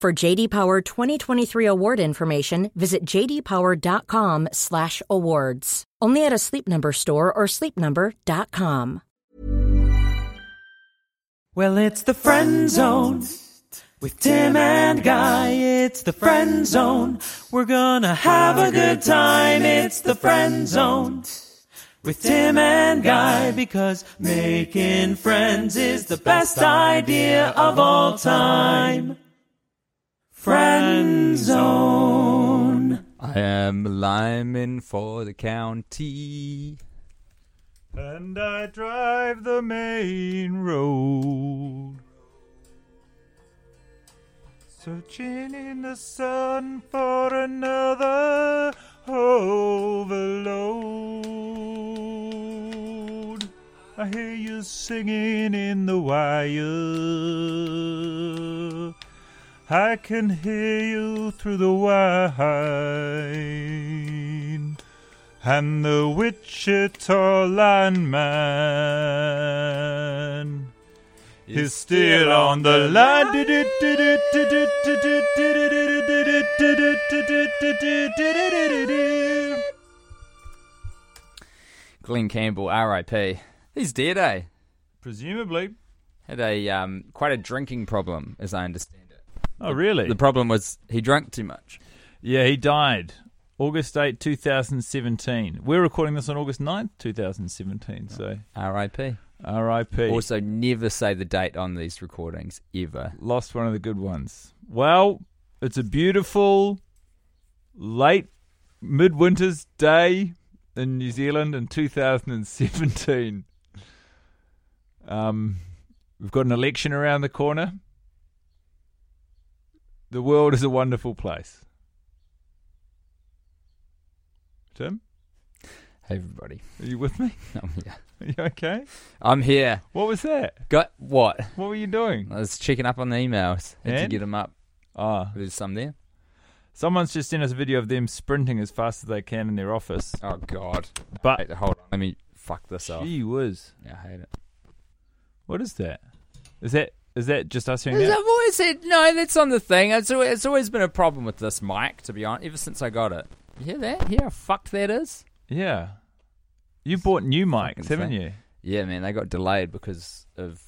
For JD Power 2023 award information, visit jdpower.com/awards. Only at a Sleep Number store or sleepnumber.com. Well, it's the friend zone with Tim and Guy. It's the friend zone. We're gonna have a good time. It's the friend zone with Tim and Guy because making friends is the best idea of all time. Friend zone. I am liming for the county. And I drive the main road. Searching in the sun for another overload. I hear you singing in the wire. I can hear you through the whine. And the Wichita lineman is still on the line. Glen Campbell, R.I.P. He's dead, eh? Presumably. Had a um, quite a drinking problem, as I understand. Oh, really? The problem was he drank too much. Yeah, he died August 8, 2017. We're recording this on August 9th, 2017. So R.I.P. R.I.P. Also, never say the date on these recordings ever. Lost one of the good ones. Well, it's a beautiful late midwinter's day in New Zealand in 2017. Um, we've got an election around the corner. The world is a wonderful place. Tim, Hey, everybody. are you with me? I'm here. Are you okay? I'm here. What was that? Got what? What were you doing? I was checking up on the emails. Had to And? get them up. Ah, There's some there. someone's just sent us a video of them sprinting as fast as they can in their office. Oh God. But Wait, hold on. Let me fuck this up. gee whiz, Yeah, I hate it. what is that? Is that is that just us hearing that? I've always said no. That's on the thing. It's always, it's always been a problem with this mic, to be honest. Ever since I got it. You hear that? Hear how fucked that is? Yeah, you bought new mics, haven't you? Yeah, man. They got delayed because of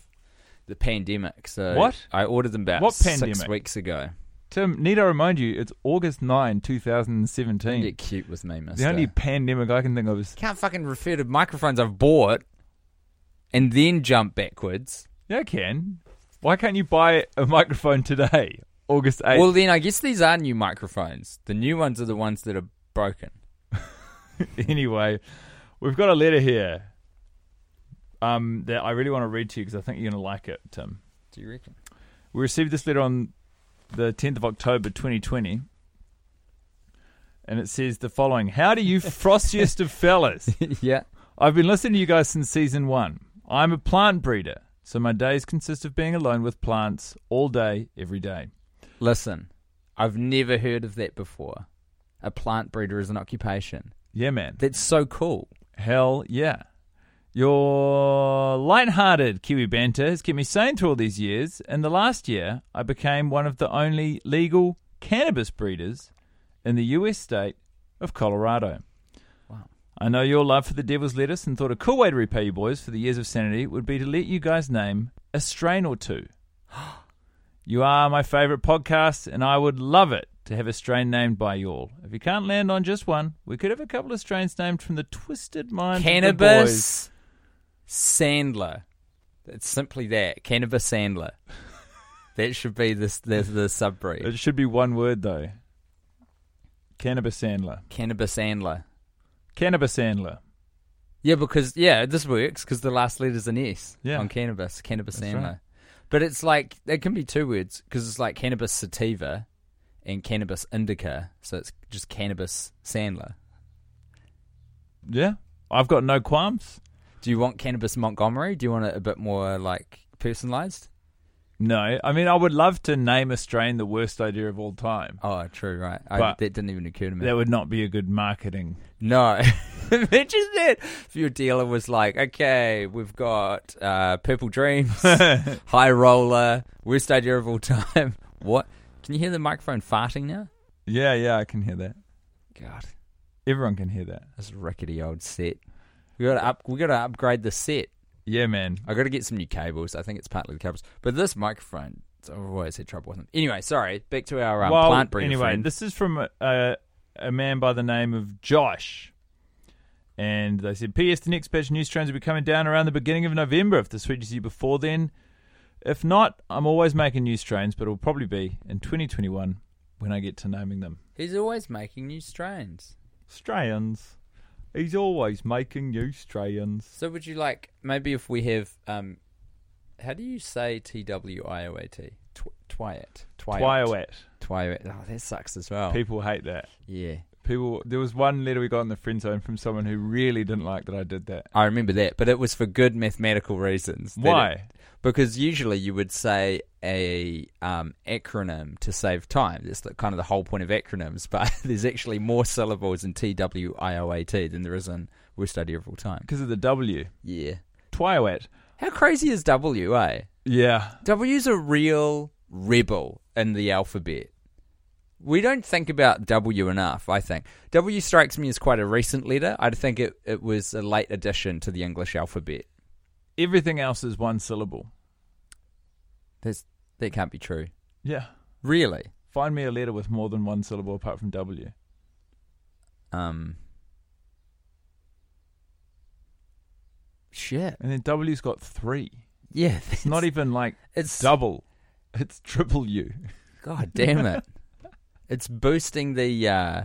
the pandemic. So What? I ordered them about What six weeks ago. Tim, need I remind you, it's August 9, Don't 2017. get cute with me, mister. The only pandemic I can think of is Can't fucking refer to microphones I've bought and then jump backwards. yeah, I can. Why can't you buy a microphone today, August 8th? Well, then I guess these are new microphones. The new ones are the ones that are broken. anyway, we've got a letter here um, that I really want to read to you because I think you're going to like it, Tim. Do you reckon? We received this letter on the 10th of October 2020. And it says the following How do you frostiest of fellas. yeah. I've been listening to you guys since season one. I'm a plant breeder, so my days consist of being alone with plants all day, every day. Listen, I've never heard of that before. A plant breeder is an occupation. Yeah, man. That's so cool. Hell yeah. Your light-hearted Kiwi banter has kept me sane through all these years, and the last year I became one of the only legal cannabis breeders in the US state of Colorado. I know your love for the devil's lettuce and thought a cool way to repay you boys for the years of sanity would be to let you guys name a strain or two. You are my favorite podcast, and I would love it to have a strain named by you all. If you can't land on just one, we could have a couple of strains named from the twisted minds of the boys. Cannabis Sandler. It's simply that. Cannabis Sandler. that should be this the, the subbreed. It should be one word though. Cannabis Sandler. Cannabis Sandler. Cannabis Sandler. Yeah, because yeah, this works because the last letter's an S Yeah. on cannabis, cannabis That's Sandler. right. But it's like it can be two words because it's like cannabis sativa and cannabis indica, so it's just cannabis Sandler. Yeah, I've got no qualms. Do you want cannabis Montgomery? Do you want it a bit more like personalized? No, I mean I would love to name a strain the worst idea of all time. Oh, true, right. I, But that didn't even occur to me. That would not be a good marketing. No. Imagine that if your dealer was like, okay, we've got uh, Purple Dreams, High Roller, worst idea of all time. What? Can you hear the microphone farting now? Yeah, yeah, I can hear that. God, Everyone can hear that. this rickety old set. We got to up. We got to upgrade the set. Yeah, man. I got to get some new cables. I think it's partly the cables, but this microphone, I've always had trouble with them. Anyway, sorry. Back to our um, well, plant breeder anyway, friend. this is from a, a, a man by the name of Josh. And they said, P.S. The next batch of news trains will be coming down around the beginning of November if this reaches you before then. If not, I'm always making news trains, but it'll probably be in 2021 when I get to naming them. He's always making new strains. Strains. He's always making new strains. So would you like maybe if we have um, how do you say T W I O A T? Tw- Twiat. Twiowat. Twiat. Oh, that sucks as well. People hate that. yeah. People. There was one letter we got in the friend zone from someone who really didn't like that I did that. I remember that, but it was for good mathematical reasons. Why? it- because usually you would say a um, acronym to save time. That's the, kind of the whole point of acronyms. But there's actually more syllables in T W I O A T than there is in worst idea of all time. Because of the W. Yeah. Twiowat. How crazy is W? Eh? Yeah. W's a real rebel in the alphabet. We don't think about W enough, I think. W strikes me as quite a recent letter. I think it, it was a late addition to the English alphabet. Everything else is one syllable. That's, that can't be true. Yeah. Really? Find me a letter with more than one syllable apart from W. Um, shit. And then W's got three. Yeah. It's not even like It's double. It's triple U. God damn it. it's boosting the uh,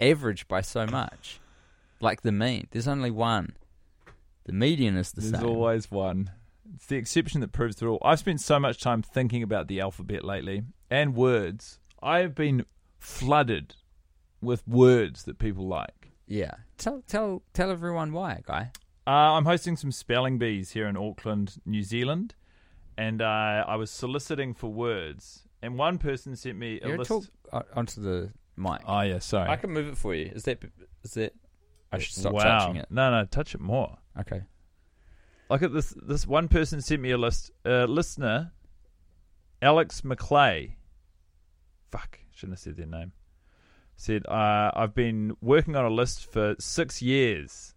average by so much. Like the mean. There's only one. The median is the There's same. always one. It's the exception that proves the rule. I've spent so much time thinking about the alphabet lately and words. I have been flooded with words that people like. Yeah. Tell tell tell everyone why, guy. Uh, I'm hosting some spelling bees here in Auckland, New Zealand, and uh, I was soliciting for words. And one person sent me a You list. talk uh, onto the mic. Oh yeah, sorry. I can move it for you. Is that is that? I should stop wow. touching it. No, no, touch it more. Okay. Look at this. This one person sent me a list. Uh, listener, Alex McClay. Fuck, shouldn't have said their name. Said uh, I've been working on a list for six years.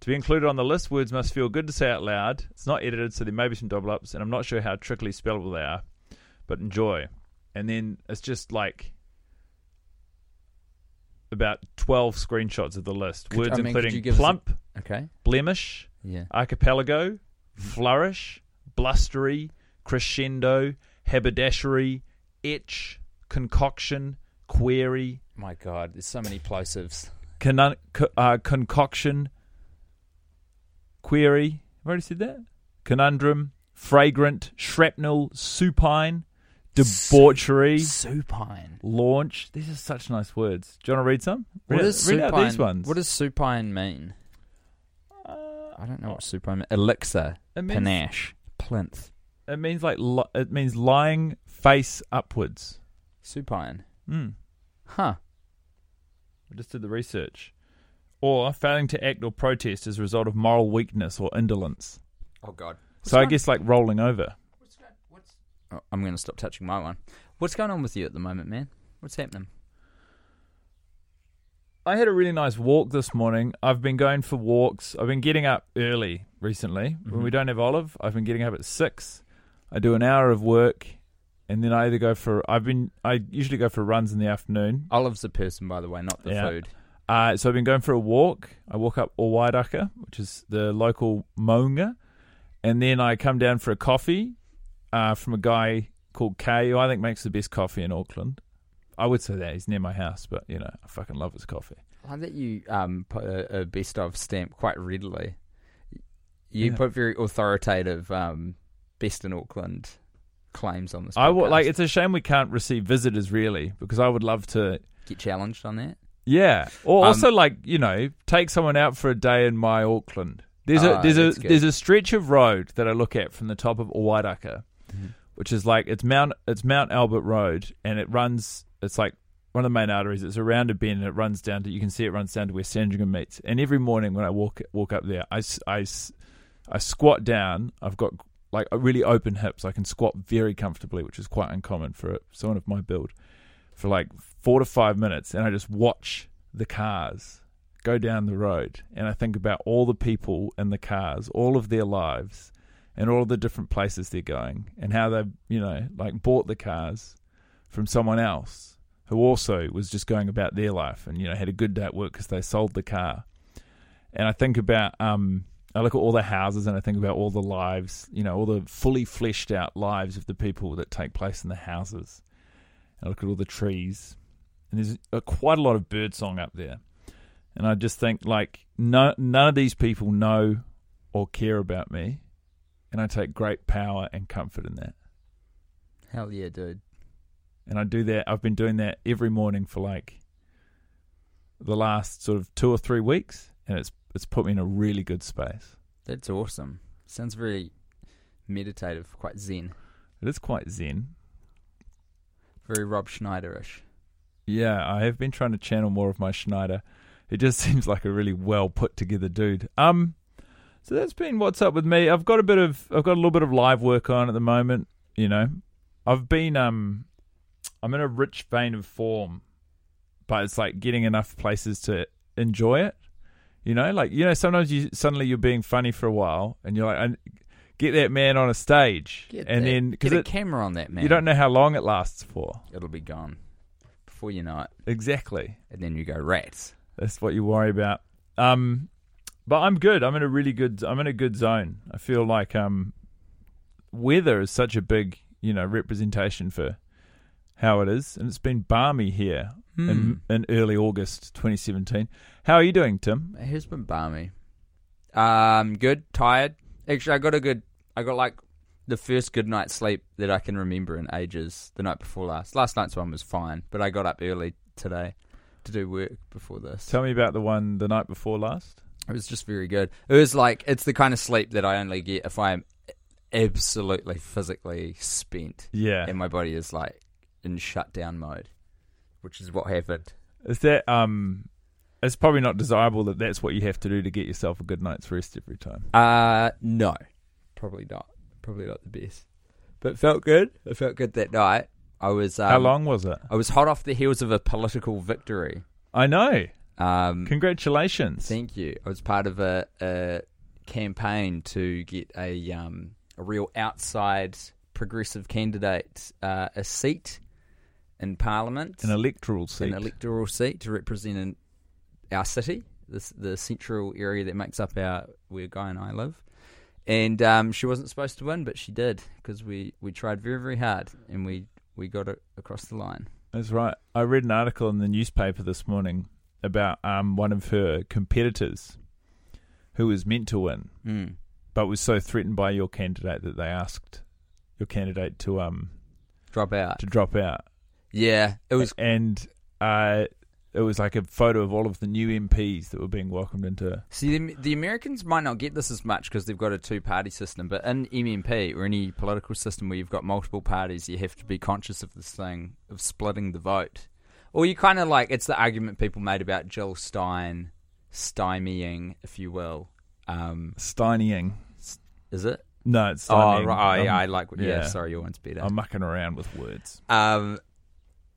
To be included on the list, words must feel good to say out loud. It's not edited, so there may be some double ups, and I'm not sure how trickly spellable they are, but enjoy. And then it's just like about twelve screenshots of the list. Could- words I mean, could you including give us a- plump, Okay. blemish, Yeah. archipelago, flourish, blustery, crescendo, haberdashery, etch, concoction, query, My God, there's so many plosives. con- co- uh, concoction, query. I've already said that? Conundrum, fragrant, shrapnel, supine, debauchery, Supine. launch. These are such nice words. Do you want to read some? What read, read supine? out these ones. What does supine mean? I don't know what supine means. Elixir, means, panache, plinth, it means like li- it means lying face upwards. supine. Mm. Huh. I just did the research. Or failing to act or protest as a result of moral weakness or indolence. Oh God. so I guess like rolling over. Oh, I'm going to stop touching my one. What's going on with you at the moment, man? What's happening? I had a really nice walk this morning. I've been going for walks. I've been getting up early recently. When Mhm. we don't have Olive, I've been getting up at six. I do an hour of work, and then I either go for I've been I usually go for runs in the afternoon. Olive's a person, by the way, not the Yeah. food. Uh, so I've been going for a walk. I walk up Owairaka, which is the local maunga, and then I come down for a coffee uh, from a guy called Kay, who I think makes the best coffee in Auckland. I would say that he's near my house, but you know I fucking love his coffee. I like that you um, put a, a best of stamp quite readily. You Yeah. put very authoritative um, best in Auckland claims on this. I would like. It's a shame we can't receive visitors really, because I would love to. get challenged on that. Yeah, or Um, also like you know take someone out for a day in my Auckland. There's a Ah, there's a good. there's a stretch of road that I look at from the top of Owairaka, Mm-hmm. which is like it's Mount it's Mount Albert Road, and it runs. It's like one of the main arteries. It's around a bend, and it runs down to you can see it runs down to where Sandringham meets. And every morning when I walk walk up there, I, I, I squat down. I've got like really open hips. I can squat very comfortably, which is quite uncommon for someone of my build. For like four to five minutes, and I just watch the cars go down the road, and I think about all the people in the cars, all of their lives, and all the different places they're going, and how they've you know like bought the cars from someone else who also was just going about their life and you know had a good day at work because they sold the car. And I think about um, I look at all the houses and I think about all the lives, you know, all the fully fleshed out lives of the people that take place in the houses. And I look at all the trees, and there's uh, quite a lot of bird song up there. And I just think like no, none of these people know or care about me, and I take great power and comfort in that. Hell yeah, dude. and I do that. I've been doing that every morning for like the last sort of two or three weeks, and it's it's put me in a really good space. That's awesome. Sounds very meditative, quite zen, It is quite zen. very Rob Schneiderish. Yeah, I have been trying to channel more of my Schneider. It just seems like a really well put together dude. Um, so that's been what's up with me. I've got a bit of I've got a little bit of live work on at the moment. You know, I've been um, I'm in a rich vein of form, but it's like getting enough places to enjoy it. You know, like you know, sometimes you suddenly you're being funny for a while, and you're like, get that man on a stage, Get and that- then get a camera on that man. you don't know how long it lasts for. It'll be gone before you know it, Exactly. and then you go rats. That's what you worry about. Um, but I'm good. I'm in a really good. I'm in a good zone. I feel like um, weather is such a big, you know, representation for how it is, and it's been balmy here Hmm. in, in early August 2017. How are you doing, Tim? It has been balmy. Um, good. Tired. Actually, I got a good. I got like the first good night's sleep that I can remember in ages. The night before last. Last night's one was fine, but I got up early today to do work before this. Tell me about the one the night before last. It was just very good. It was like it's the kind of sleep that I only get if I'm absolutely physically spent Yeah, and my body is like in shutdown mode, which is what happened. is that um? It's probably not desirable that that's what you have to do to get yourself a good night's rest every time. Uh no, probably not. Probably not the best, but felt good. It felt good that night. I was um, How long was it? I was hot off the heels of a political victory. I know. Um, Congratulations. Thank you. I was part of a, a campaign to get a um, a real outside progressive candidate uh, a seat in Parliament, An electoral seat. an electoral seat to represent an, our city, this, the central area that makes up our where Guy and I live. And um, she wasn't supposed to win, but she did because we, we tried very very hard and we, we got it across the line. That's right. I read an article in the newspaper this morning about um, one of her competitors who was meant to win, Mm. but was so threatened by your candidate that they asked your candidate to um Drop out. to drop out. Yeah, it was and uh, it was like a photo of all of the new MPs that were being welcomed into. See, the, the Americans might not get this as much because they've got a two party system, but in MMP or any political system where you've got multiple parties, you have to be conscious of this thing of splitting the vote. Or you kind of like, it's the argument people made about Jill Stein stymieing, if you will. Um, Steinying. is it? No, it's Oh, right, oh, yeah, I I'm- like, yeah, yeah. sorry, your one's better. I'm mucking around with words. um,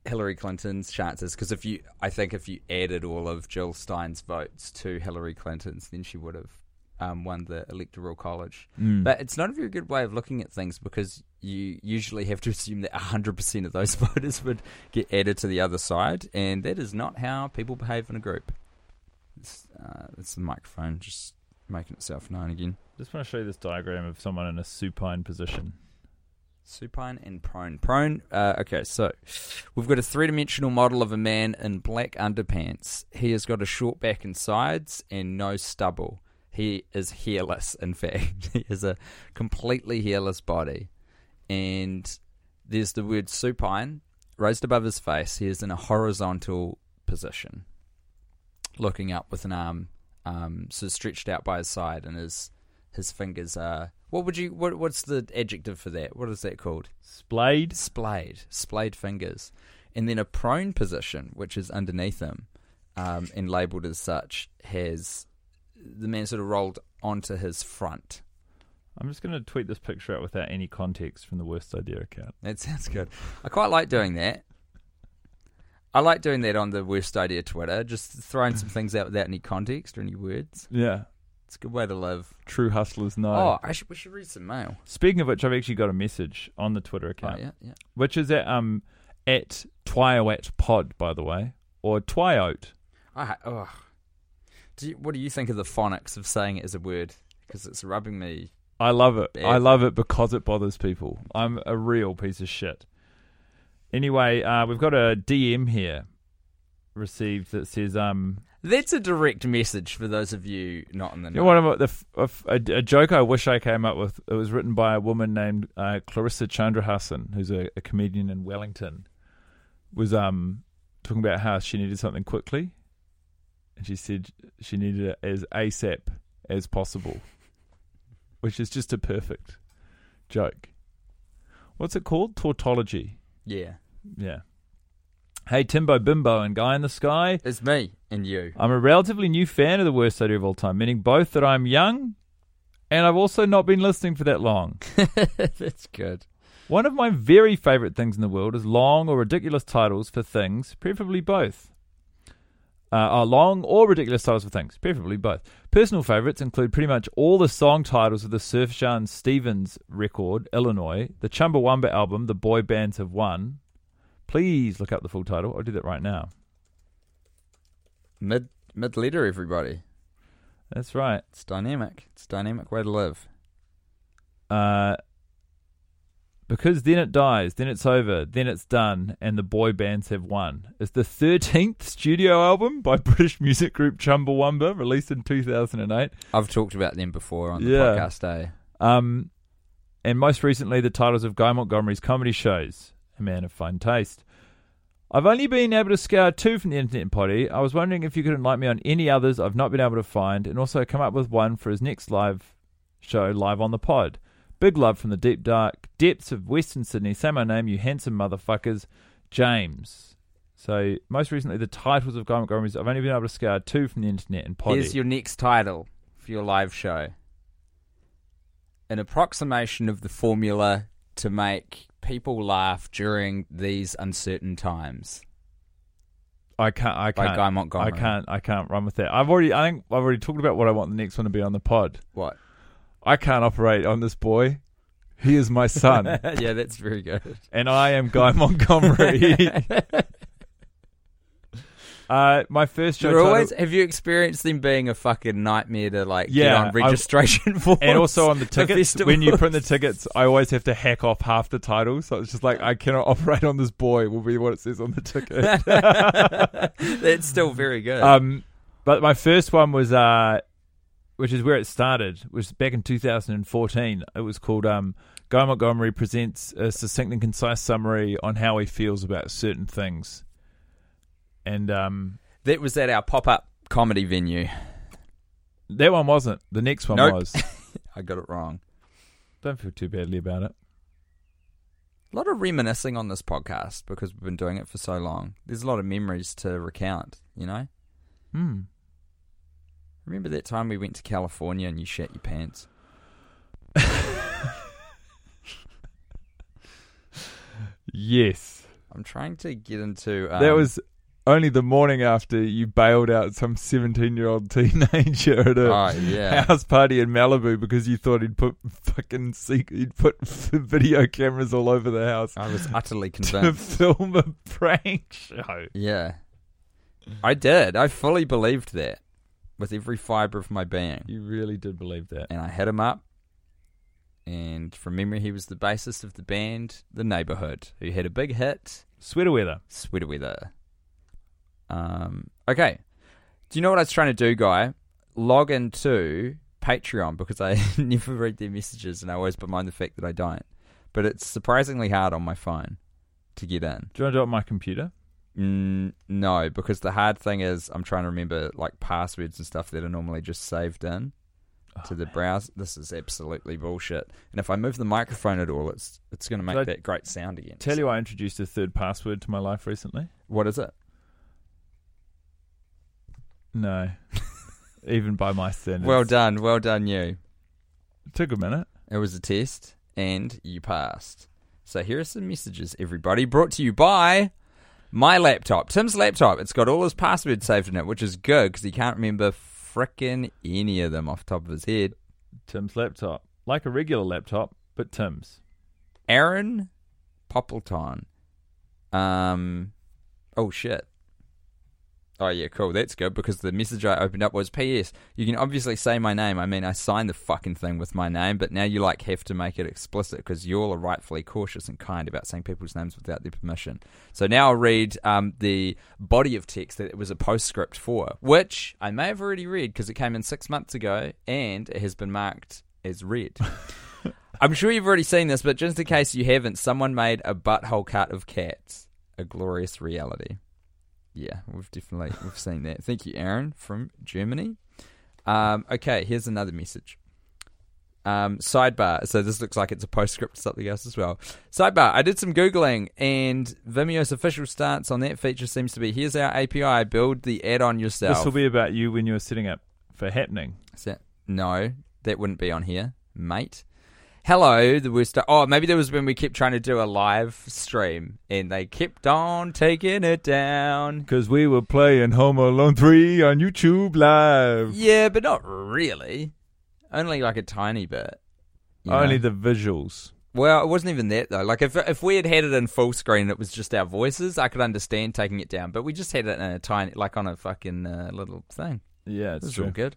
Hillary Clinton's chances, because if you, I think if you added all of Jill Stein's votes to Hillary Clinton's, then she would have um, won the electoral college. Mm. But it's not a very good way of looking at things because you usually have to assume that 100% of those voters would get added to the other side, and that is not how people behave in a group. It's, uh, it's the microphone just making itself known again. Just want to show you this diagram of someone in a supine position. Supine and prone. Prone, uh, okay, so we've got a three dimensional model of a man in black underpants. He has got a short back and sides and no stubble. He is hairless, in fact. he has a completely hairless body. And there's the word supine raised above his face. He is in a horizontal position, looking up with an arm um, sort of stretched out by his side, and his his fingers are. What would you? What, what's the adjective for that? What is that called? Splayed. Splayed, splayed fingers, and then a prone position, which is underneath him, um, and labelled as such, has the man sort of rolled onto his front. I'm just going to tweet this picture out without any context from the worst idea account. That sounds good. I quite like doing that. I like doing that on the worst idea Twitter, just throwing some things out without any context or any words. Yeah. It's a good way to live. True hustlers know. Oh, I should, we should read some mail. Speaking of which, I've actually got a message on the Twitter Oh, account, yeah, yeah. which is at um at Twiowat Pod, by the way, or Twiote. I oh. Do you, what do you think of the phonics of saying it as a word? Because it's rubbing me. I love it. Bad. I love it because it bothers people. I'm a real piece of shit. Anyway, uh, we've got a DM here received that says um That's a direct message for those of you not in the You know. one of the f- a, f- a, a joke I wish I came up with. It was written by a woman named uh, Clarissa Chandrahasan, who's a, a comedian in Wellington. Was um talking about how she needed something quickly, and she said she needed it as ASAP as possible, which is just a perfect joke. What's it called? Tautology. yeah, Yeah. Hey Timbo Bimbo and Guy in the Sky. it's me and you. I'm a relatively new fan of the worst idea of all time, meaning both that I'm young and I've also not been listening for that long. That's good. One of my very favourite things in the world is long or ridiculous titles for things, preferably both. Uh, are long or ridiculous titles for things, preferably both. Personal favourites include pretty much all the song titles of the Sufjan Stevens record, Illinois, the Chumbawamba album, The Boy Bands Have Won. Please look up the full title. I'll do that right now. Mid mid leader, everybody. That's right. It's dynamic. It's a dynamic way to live. Uh, because then it dies, then it's over, then it's done, and the boy bands have won. It's the 13th studio album by British music group Chumbawamba, released in 2008. I've talked about them before on the Yeah. podcast. Eh? Um, and most recently, the titles of Guy Montgomery's comedy shows, A Man of Fine Taste. I've only been able to scour two from the internet potty. I was wondering if you could enlighten me on any others I've not been able to find, and also come up with one for his next live show, live on the pod. Big love from the deep dark depths of Western Sydney. Say my name, you handsome motherfuckers. James. So most recently, the titles of Guy Montgomery's. I've only been able to scour two from the internet and potty. Here's your next title for your live show. An approximation of the formula to make people laugh during these uncertain times I can't. I can't. Guy Montgomery. I can't. I can't run with that. I've already. I think I've already talked about what I want the next one to be on the pod. What? I can't operate on this boy. He is my son, yeah, that's very good. and I am Guy Montgomery. uh, my first show title- always, have you experienced them being a fucking nightmare to like get on registration for? and also on the tickets. When you print the tickets, I always have to hack off half the title, so it's just like I cannot operate on this boy. Will be what it says on the ticket. that's still very good. Um, but my first one was, uh, which is where it started, was back in 2014. It was called um, Guy Montgomery presents a succinct and concise summary on how he feels about certain things. And um, that was at our pop up comedy venue. that one wasn't. The next one Nope. was. I got it wrong. Don't feel too badly about it. A lot of reminiscing on this podcast because we've been doing it for so long. There's a lot of memories to recount, you know? Hmm. Remember that time we went to California and you shat your pants? Yes, I'm trying to get into. Um, that was only the morning after you bailed out some 17 year old teenager at a Oh, yeah. house party in Malibu because you thought he'd put fucking he'd put video cameras all over the house I was utterly convinced to film a prank show. yeah. I did. I fully believed that with every fiber of my being. You really did believe that. And I hit him up. And from memory, he was the bassist of the band The Neighborhood, who had a big hit, Sweater weather. Sweater Weather. Um, okay. Do you know what I was trying to do, Guy? Log into Patreon because I never read their messages and I always bemoan the fact that I don't. But it's surprisingly hard on my phone to get in. Do you want to do it on my computer? Mm, no, because the hard thing is I'm trying to remember like passwords and stuff that are normally just saved in to the browser. This is absolutely bullshit. And if I move the microphone at all, it's it's going to make Did I that great sound again. Tell you, I introduced a third password to my life recently. what is it? No, even by my standards. Well done, well done, you. It took a minute. It was a test, and you passed. So here are some messages, everybody. Brought to you by my laptop, Tim's laptop. It's got all his passwords saved in it, which is good because he can't remember frickin' any of them off the top of his head. Tim's laptop, like a regular laptop, but Tim's. Aaron Poppleton. Um, oh shit. Oh yeah, cool. That's good because the message I opened up was P.S. You can obviously say my name. I mean, I signed the fucking thing with my name, but now you like have to make it explicit because you all are rightfully cautious and kind about saying people's names without their permission. So now I'll read um, the body of text that it was a postscript for, which I may have already read because it came in six months ago and it has been marked as read. I'm sure you've already seen this, but just in case you haven't, someone made a butthole cut of cats. A glorious reality. Yeah, we've definitely we've seen that. Thank you, Aaron from Germany. Um, okay, here's another message. Um, sidebar. So this looks like it's a postscript to something else as well. Sidebar. I did some googling, and Vimeo's official stance on that feature seems to be: here's our API. Build the add-on yourself. This will be about you when you're setting up for happening. Is that- no, that wouldn't be on here, mate. Hello, the worst. Oh, maybe that was when we kept trying to do a live stream and they kept on taking it down. Because we were playing Home Alone 3 on YouTube Live. Yeah, but not really. Only like a tiny bit. Only know? the visuals. Well, it wasn't even that though. Like if if we had had it in full screen, it was just our voices. I could understand taking it down, but we just had it in a tiny, like on a fucking uh, little thing. Yeah, It it's was true. all good.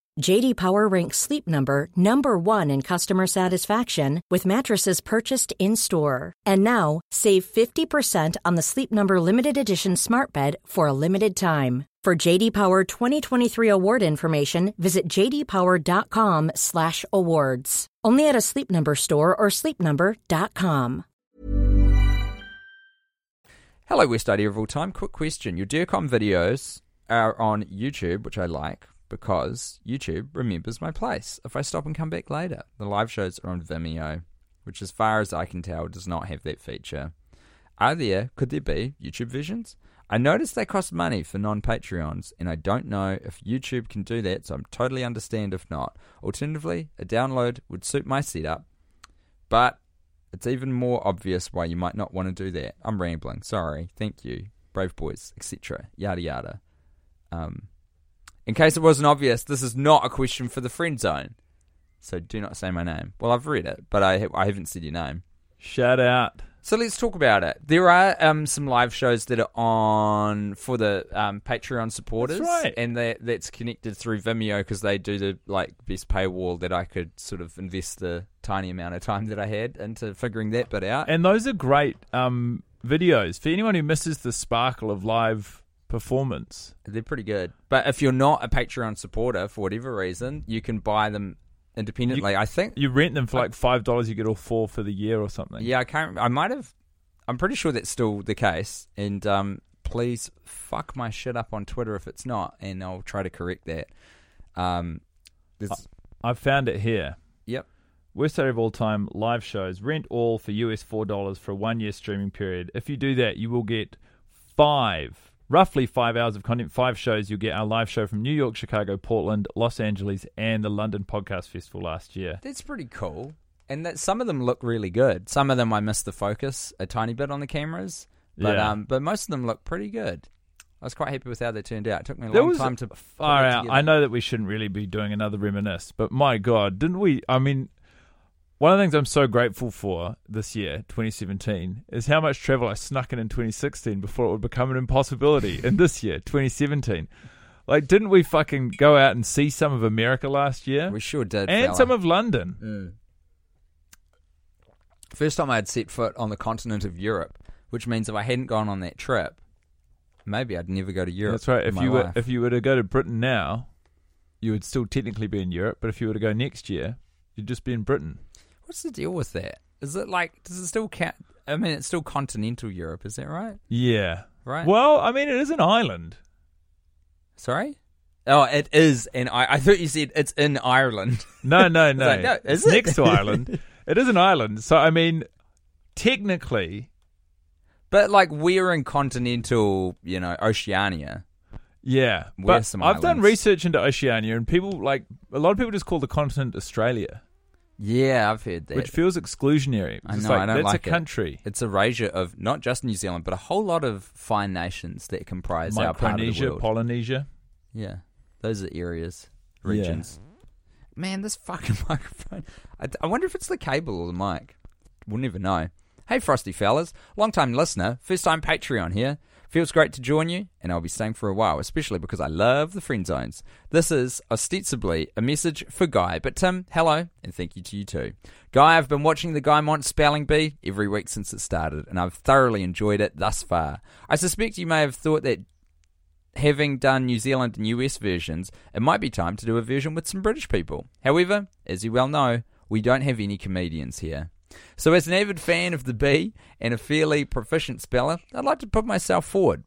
JD Power ranks Sleep Number number 1 in customer satisfaction with mattresses purchased in-store. And now, save 50% on the Sleep Number limited edition Smart Bed for a limited time. For JD Power 2023 award information, visit jdpower.com/awards. Only at a Sleep Number store or sleepnumber.com. Hello, Worst Idea of All Time. Quick question. Your DearCom videos are on YouTube, which I like because YouTube remembers my place if I stop and come back later. The live shows are on Vimeo, which, as far as I can tell, does not have that feature. Are there, could there be, YouTube versions? I noticed they cost money for non Patreons, and I don't know if YouTube can do that, so I'm totally understand if not. Alternatively, a download would suit my setup, but it's even more obvious why you might not want to do that. I'm rambling. Sorry. Thank you. Brave boys, etc. Yada yada. Um, in case it wasn't obvious, this is not a question for the friend zone. So do not say my name. Well, I've read it, but I I haven't said your name. Shout out. So let's talk about it. There are um, some live shows that are on for the um, Patreon supporters, That's right. and that that's connected through Vimeo because they do the like best paywall that I could sort of invest the tiny amount of time that I had into figuring that bit out. And those are great um, videos for anyone who misses the sparkle of live performance. They're pretty good. But if you're not a Patreon supporter for whatever reason, you can buy them independently. I think. You rent them for like five dollars, you get all four for the year or something. Yeah, I can't. I might have. I'm pretty sure that's still the case. And um, please fuck my shit up on Twitter if it's not, and I'll try to correct that. Um, there's, I've found it here. yep. Worst Idea of all time live shows. Rent all for US four dollars for a one year streaming period. If you do that, you will get five, roughly five hours of content. Five shows. You'll get our live show from New York, Chicago, Portland, Los Angeles, and the London Podcast Festival last year. That's pretty cool. And that some of them look really good. Some of them I missed the focus a tiny bit on the cameras, but Yeah. um, but most of them look pretty good. I was quite happy with how they turned out. It took me a There long was time to far out. together. I know that we shouldn't really be doing another reminisce, but my God, didn't we? I mean, one of the things I'm so grateful for this year, 2017, is how much travel I snuck in in 2016 before it would become an impossibility. in this year, 2017, like, didn't we fucking go out and see some of America last year We sure did. and fella. some of London? Mm. First time I had set foot on the continent of Europe, which means if I hadn't gone on that trip, maybe I'd never go to Europe. That's right. If you were if you were to go to Britain now, you would still technically be in Europe. But if you were to go next year, you'd just be in Britain. What's the deal with that? Is it like does it still count? I mean, it's still continental Europe, is that right? Yeah. Right. Well, I mean, it is an island. Sorry. Oh, it is, and I, I thought you said it's in Ireland. No, no, no. like, no, is it's it? next to Ireland. it is an island. So, I mean, technically, but like we're in continental, you know, Oceania. yeah. We're but some I've done research into Oceania, and people like a lot of people just call the continent Australia, Yeah, I've heard that. which feels exclusionary. I It's know, like, I don't that's like a it. country. It's a erasure of not just New Zealand, but a whole lot of fine nations that comprise our part of the Micronesia, world. Polynesia. Yeah, those are areas, Yeah. regions. Man, this fucking microphone. I, I wonder if it's the cable or the mic. We'll never know. Hey, Frosty fellas. Long time listener, first time Patreon here. Feels great to join you, and I'll be staying for a while, especially because I love the friend zones. This is ostensibly a message for Guy, but Tim, hello, and thank you to you too. Guy, I've been watching the Guy Mont Spelling Bee every week since it started, and I've thoroughly enjoyed it thus far. I suspect you may have thought that having done New Zealand and US versions, it might be time to do a version with some British people. However, as you well know, we don't have any comedians here. So, as an avid fan of the bee and a fairly proficient speller, I'd like to put myself forward.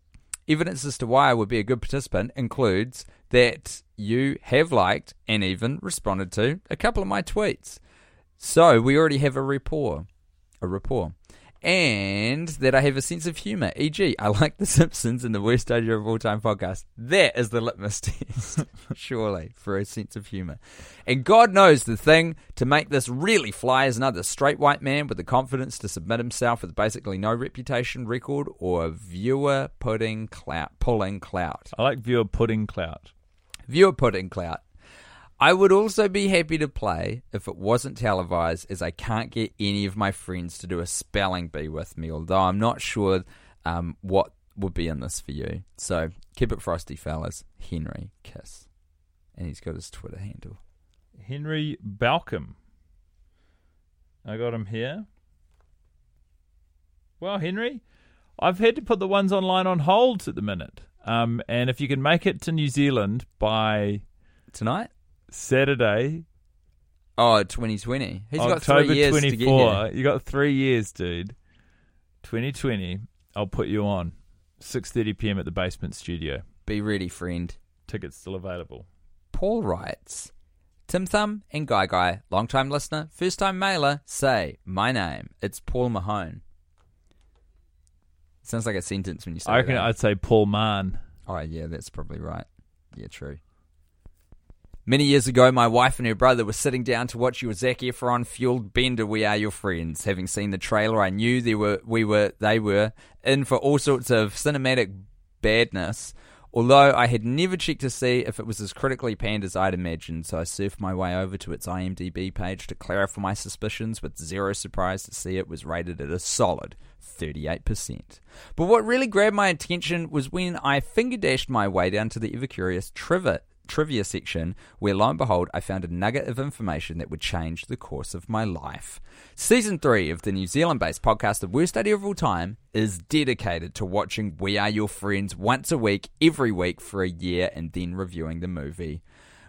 Evidence as to why I would be a good participant includes that you have liked and even responded to a couple of my tweets. So, we already have a rapport. A rapport. And that I have a sense of humour. E.g., I like The Simpsons and the worst idea of all time podcast. That is the litmus test, surely, for a sense of humour. And God knows the thing to make this really fly is another straight white man with the confidence to submit himself with basically no reputation, record, or viewer pudding clout, pulling clout. I like viewer pudding clout. Viewer pudding clout. I would also be happy to play if it wasn't televised, as I can't get any of my friends to do a spelling bee with me, although I'm not sure um, what would be in this for you. So keep it frosty, fellas. Henry Kiss. And he's got his Twitter handle. Henry Balcom. I got him here. Well, Henry, I've had to put the ones online on hold at the minute. Um, and if you can make it to New Zealand by Tonight? Saturday, Oh, 2020. He's got October three years twenty to get four, here. you got three years, dude. Twenty twenty. I'll put you on. 6:30 p.m. at the Basement Studio. Be ready, friend. Tickets still available. Paul writes Tim Thumb and Guy Guy, long time listener, first time mailer, say, My name. It's Paul Mahone. Sounds like a sentence when you say I reckon that. I'd say Paul Mann. Oh, yeah, that's probably right. Yeah, true. Many years ago, my wife and her brother were sitting down to watch your Zac Efron fueled bender. We are your friends. Having seen the trailer, I knew they were, we were, they were in for all sorts of cinematic badness. Although I had never checked to see if it was as critically panned as I'd imagined, so I surfed my way over to its IMDb page to clarify my suspicions, with zero surprise to see it was rated at a solid 38%. But what really grabbed my attention was when I finger dashed my way down to the ever curious trivia, trivia section, where lo and behold, I found a nugget of information that would change the course of my life. Season 3 of the New Zealand based podcast, The Worst Idea of All Time, is dedicated to watching We Are Your Friends once a week, every week for a year, and then reviewing the movie.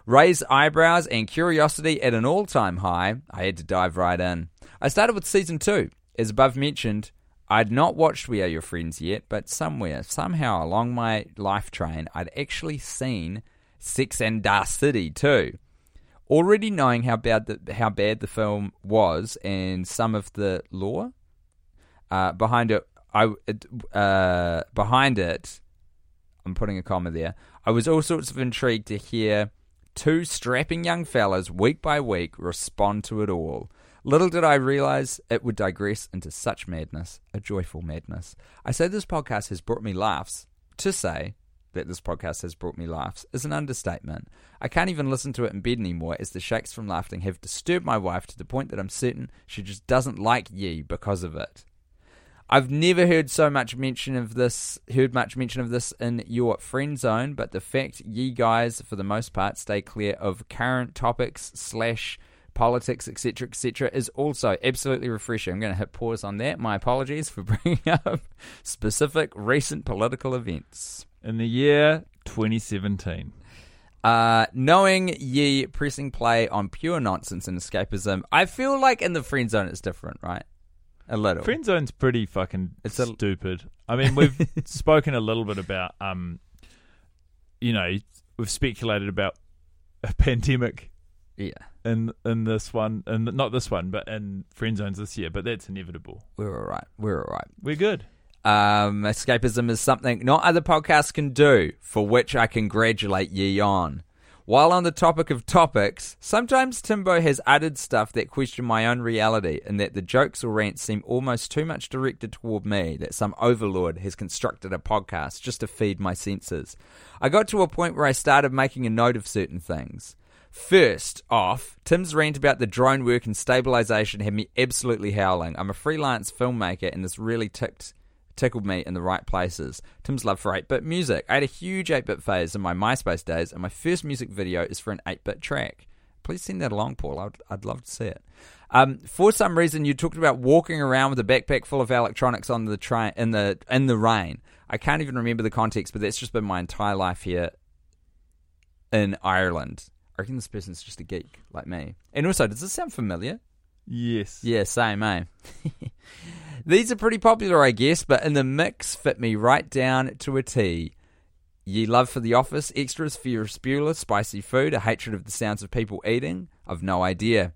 Raised eyebrows and curiosity at an all time high, I had to dive right in. I started with season 2. As above mentioned, I'd not watched We Are Your Friends yet, but somewhere, somehow along my life train, I'd actually seen Sex and Da City too. Already knowing how bad the how bad the film was and some of the lore uh, behind it, I uh, behind it, I'm putting a comma there. I was all sorts of intrigued to hear two strapping young fellas week by week respond to it all. Little did I realize it would digress into such madness, a joyful madness. I say this podcast has brought me laughs. To say that this podcast has brought me laughs is an understatement. I can't even listen to it in bed anymore as the shakes from laughing have disturbed my wife to the point that I'm certain she just doesn't like ye because of it. I've never heard so much mention of this, heard much mention of this in your friend zone, but the fact ye guys, for the most part, stay clear of current topics slash politics, etc., etc., is also absolutely refreshing. I'm going to hit pause on that. My apologies for bringing up specific recent political events. In the year 2017. Uh, knowing ye pressing play on pure nonsense and escapism, I feel like in the friend zone it's different, right? A little. Friend zone's pretty fucking It's a- stupid. I mean, we've spoken a little bit about, um, you know, we've speculated about a pandemic yeah, in in this one, and not this one, but in friend zones this year. But that's inevitable. we're all right. We're all right. We're good. Um, escapism is something not other podcasts can do, for which I congratulate ye on. While on the topic of topics, sometimes Timbo has uttered stuff that question my own reality, and that the jokes or rants seem almost too much directed toward me, that some overlord has constructed a podcast just to feed my senses. I got to a point where I started making a note of certain things. First off, Tim's rant about the drone work and stabilization had me absolutely howling. I'm a freelance filmmaker, and this really ticked tickled me in the right places. Tim's love for 8-bit music. I had a huge 8-bit phase in my MySpace days, and my first music video is for an 8-bit track. Please send that along, Paul. I'd, I'd love to see it. Um, for some reason, you talked about walking around with a backpack full of electronics on the train in the in the rain. I can't even remember the context, but that's just been my entire life here in Ireland. I reckon this person's just a geek like me. And also, does this sound familiar? Yes. Yeah, same, eh? These are pretty popular, I guess, but in the mix fit me right down to a T. Ye love for The Office, extras, Ferris Bueller, spicy food, a hatred of the sounds of people eating. I've no idea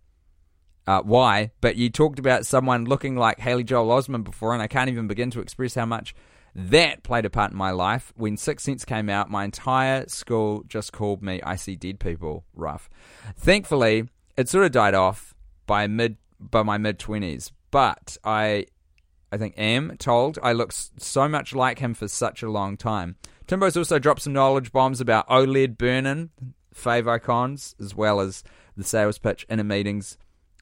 uh, why, but you talked about someone looking like Haley Joel Osment before, and I can't even begin to express how much that played a part in my life. When Sixth Sense came out, my entire school just called me I See Dead People. Rough. Thankfully, it sort of died off by mid by my mid twenties, but I I think am told I look so much like him for such a long time. Timbo's also dropped some knowledge bombs about OLED burning, favicons, as well as the sales pitch in meetings,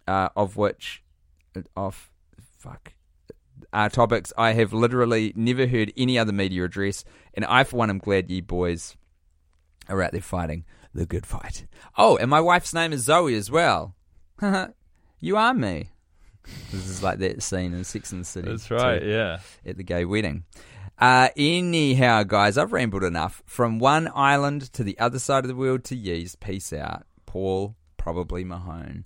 uh, of which, of fuck, uh, topics I have literally never heard any other media address, and I for one am glad ye boys are out there fighting the good fight. Oh, and my wife's name is Zoe as well. you are me. This is like that scene in Sex and the City. That's right. too Yeah. at the gay wedding. Uh, anyhow, guys, I've rambled enough. From one island to the other side of the world to ye's. Peace out. Paul, probably Mahone.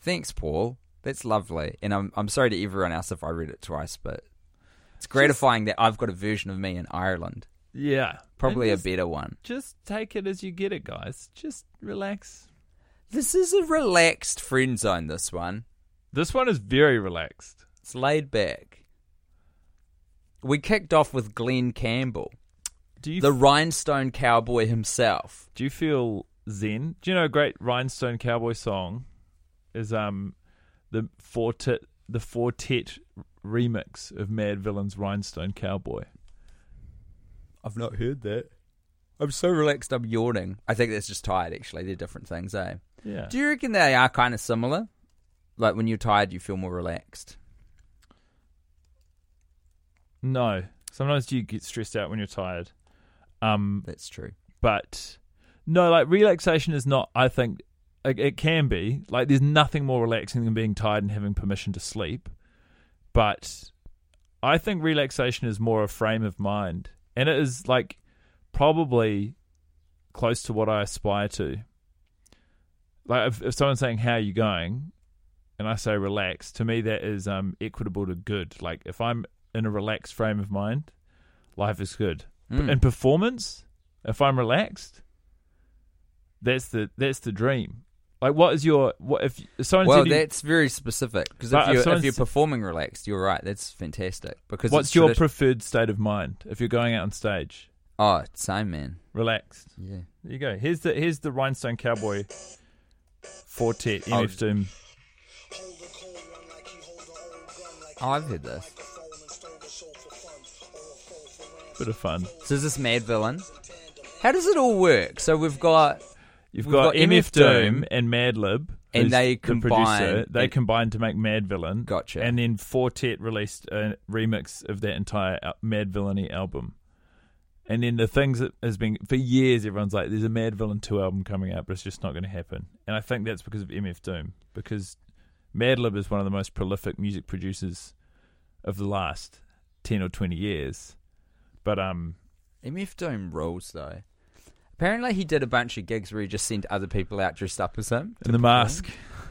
Thanks, Paul. That's lovely. And I'm, I'm sorry to everyone else if I read it twice, but It's gratifying that I've got a version of me in Ireland. Yeah, Probably a better one. Just take it as you get it, guys. Just relax. This is a relaxed friend zone, this one. This one is very relaxed. It's laid back. We kicked off with Glen Campbell, Do you the rhinestone cowboy himself. do you feel zen? Do you know a great rhinestone cowboy song is um the Four Tet the Four Tet remix of Madvillain's Rhinestone Cowboy. I've not heard that. I'm so relaxed I'm yawning. I think that's just tired, actually. They're different things, eh? Yeah. Do you reckon they are kind of similar? Like when you're tired, you feel more relaxed. no. Sometimes you get stressed out when you're tired. Um That's true. but no, like relaxation is not. I think it, it can be like there's nothing more relaxing than being tired and having permission to sleep. But I think relaxation is more a frame of mind, and it is like probably close to what I aspire to. Like if, if someone's saying how are you going, and I say relax, to me that is um equitable to good. Like if I'm in a relaxed frame of mind, life is good. Mm. In performance, if I'm relaxed, that's the that's the dream. Like, what is your what if someone Well, you- that's very specific because if if you're, if someone's- you're performing relaxed, you're right. That's fantastic. Because what's your tradi- preferred state of mind if you're going out on stage? oh same man? Relaxed. Yeah. There you go. Here's the here's the Rhinestone Cowboy Four Tet Oh. Oh, I've heard this. Bit of fun. So is this Madvillain? How does it all work? So we've got You've We've got, got MF Doom and Madlib, and they the combine- Producer. They and- combined to make Madvillain. Gotcha. And then Four Tet released a remix of that entire Madvillainy album. And then the things that has been for years, everyone's like, "There's a Madvillain two album coming out, but it's just not going to happen." And I think that's because of MF Doom, because Madlib is one of the most prolific music producers of the last ten or twenty years. But um, MF Doom rules though. Apparently, he did a bunch of gigs where he just sent other people out dressed up as him. in the mask,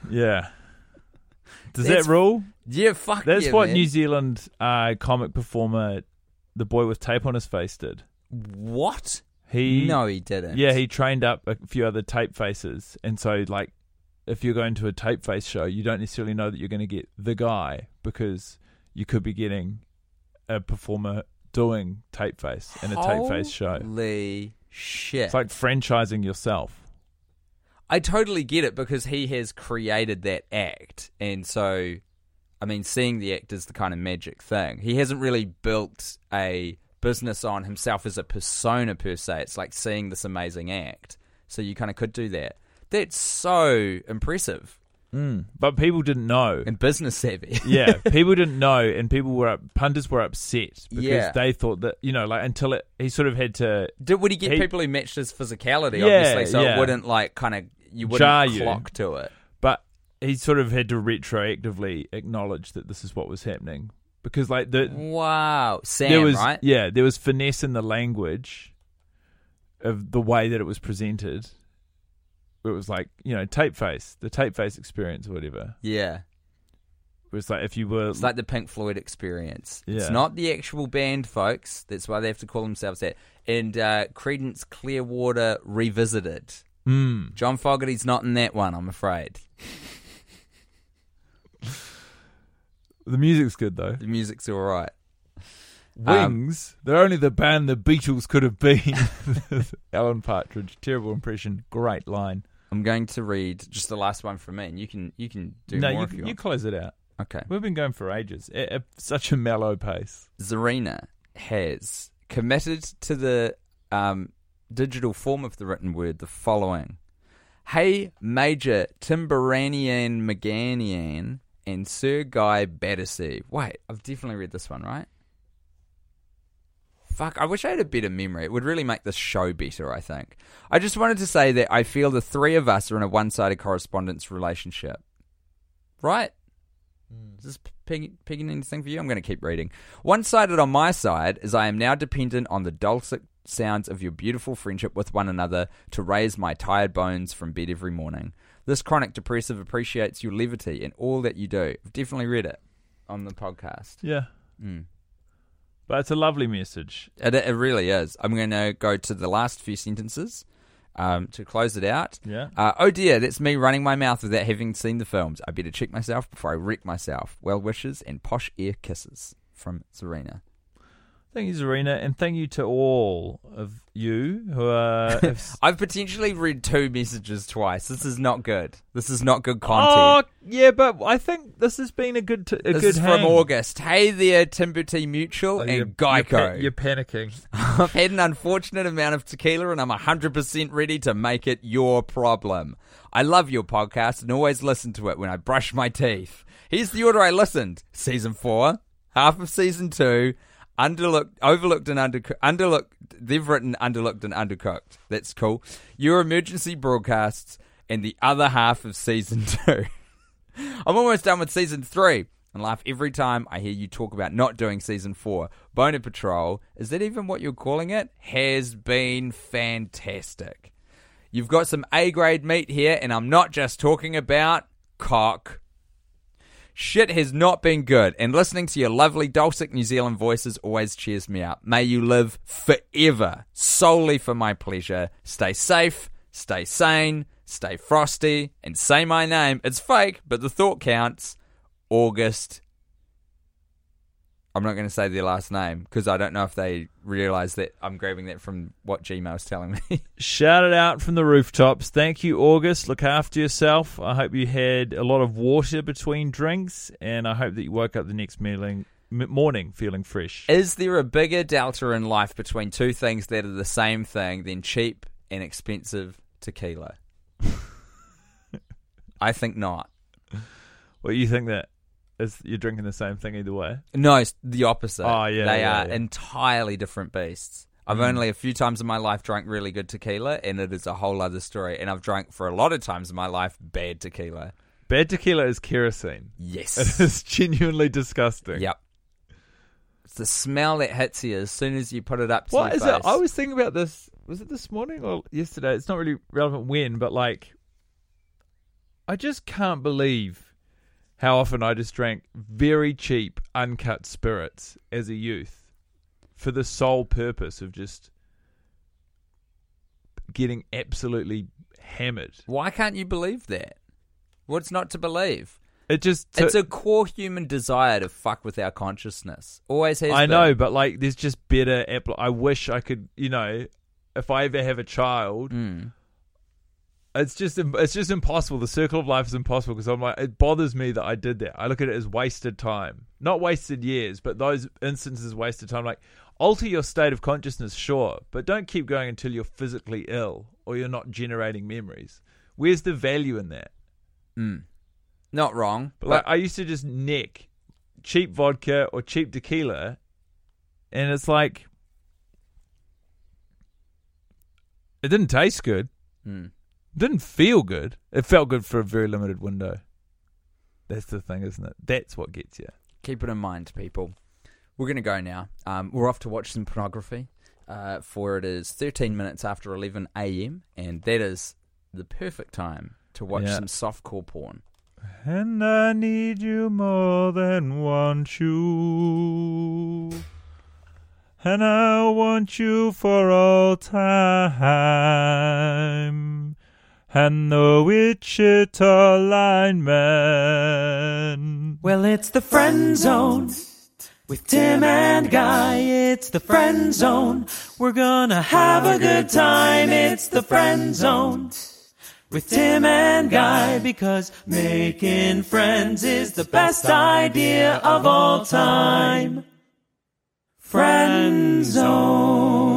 yeah. Does That's- that rule? Yeah, fuck That's yeah, what man. New Zealand uh, comic performer, the boy with tape on his face, did. What? He no, he didn't. yeah, he trained up a few other tape faces, and so like, if you're going to a tape face show, you don't necessarily know that you're going to get the guy because you could be getting a performer doing tape face in a tape face show. Holy shit! It's like franchising yourself. I totally get it because he has created that act, and so, I mean, seeing the act is the kind of magic thing. He hasn't really built a business on himself as a persona per se. It's like seeing this amazing act, so you kind of could do that. That's so impressive mm. But people didn't know. and business savvy. yeah, people didn't know, and people were up, punters were upset because Yeah. they thought that you know, like until it, he sort of had to Did, would he get He- people who matched his physicality? Yeah, obviously, so yeah. it wouldn't like kind of you Jar wouldn't you. clock to it. but he sort of had to retroactively acknowledge that this is what was happening because like the Wow, Sam, there was right? yeah there was finesse in the language of the way that it was presented. It was like you know tape face, the tape face experience or whatever. Yeah. It was like if you were It's like the Pink Floyd experience. It's Yeah. not the actual band, folks. That's why they have to call themselves that. And uh, Creedence Clearwater Revisited. Mm. John Fogerty's not in that one, I'm afraid. the music's good though. The music's all right. Um, Wings, they're only the band the Beatles could have been. Alan Partridge, terrible impression, great line. I'm going to read just the last one from me, and you can you can do no, more you, if you, you want. close it out. Okay. We've been going for ages at, at such a mellow pace. Zarina has committed to the um, digital form of the written word the following Hey, Major Timberanian Meganian and Sir Guy Battersea. Wait, I've definitely read this one, right? Fuck, I wish I had a better memory. It would really make this show better, I think. I just wanted to say that I feel the three of us are in a one sided correspondence relationship. Right? Is this picking anything for you? I'm going to keep reading. One sided on my side is I am now dependent on the dulcet sounds of your beautiful friendship with one another to raise my tired bones from bed every morning. This chronic depressive appreciates your levity and all that you do. I've definitely read it on the podcast. Yeah. Mm. But it's a lovely message. It, it really is. I'm going to go to the last few sentences um, to close it out. Yeah. Uh, oh dear, that's me running my mouth without having seen the films. I better check myself before I wreck myself. Well wishes and posh ear kisses from Serena. Thank you, Zarina, and thank you to all of you who are. I've potentially read two messages twice. This is not good. This is not good content. oh, yeah, but I think this has been a good, t- a this good is hang. from August. Hey there, Timberty Mutual Oh, and you're- Geico. You're, pa- you're panicking. I've had an unfortunate amount of tequila and I'm 100% ready to make it your problem. I love your podcast and always listen to it when I brush my teeth. Here's the order I listened Season 4, half of Season 2, underlooked, overlooked and undercooked. Underlooked, they've written underlooked and undercooked. That's cool. Your emergency broadcasts and the other half of Season 2. I'm almost done with season three and laugh every time I hear you talk about not doing season four. Boner Patrol, is that even what you're calling it? Has been fantastic. You've got some A grade meat here, and I'm not just talking about cock. Shit has not been good, and listening to your lovely dulcet New Zealand voices always cheers me up. May you live forever, solely for my pleasure. Stay safe, stay sane, stay frosty, and say my name. It's fake, but the thought counts. August. I'm not going to say their last name because I don't know if they realize that I'm grabbing that from what Gmail's telling me. Shout it out from the rooftops. Thank you, August. Look after yourself. I hope you had a lot of water between drinks, and I hope that you woke up the next morning feeling fresh. Is there a bigger delta in life between two things that are the same thing than cheap and expensive tequila? I think not. What do you think that is you're drinking the same thing either way? No, it's the opposite. Oh, yeah, They yeah, are yeah. entirely different beasts. I've Mm. only a few times in my life drank really good tequila, and it is a whole other story. And I've drank for a lot of times in my life bad tequila. Bad tequila is kerosene. Yes. it is genuinely disgusting. yep. It's the smell that hits you as soon as you put it up to What is face. it? I was thinking about this. Was it this morning or yesterday? It's not really relevant when, but like, I just can't believe how often I just drank very cheap, uncut spirits as a youth for the sole purpose of just getting absolutely hammered. Why can't you believe that? What's not to believe? It just. it's a core human desire to fuck with our consciousness. Always has I been. know, but like, there's just better. Appl- I wish I could, you know, if I ever have a child, Mm. It's just it's just impossible. The circle of life is impossible because I'm like, it bothers me that I did that. I look at it as wasted time, not wasted years, but those instances wasted time. Like, alter your state of consciousness, sure, but don't keep going until you're physically ill or you're not generating memories. Where's the value in that? Mm. Not wrong. But like, I used to just neck cheap vodka or cheap tequila, and it's like it didn't taste good. Mm. Didn't feel good. It felt good for a very limited window. That's the thing, isn't it? That's what gets you. Keep it in mind, people. We're going to go now. Um, we're off to watch some pornography. Uh, for it is 13 minutes after 11 a.m., and that is the perfect time to watch Yeah. some softcore porn. And I need you more than want you. And I want you for all time. And the Wichita lineman. Well, it's the friend zone with Tim and Guy. It's the friend zone. We're gonna have a good time. It's the friend zone with Tim and Guy because making friends is the best idea of all time. Friend zone.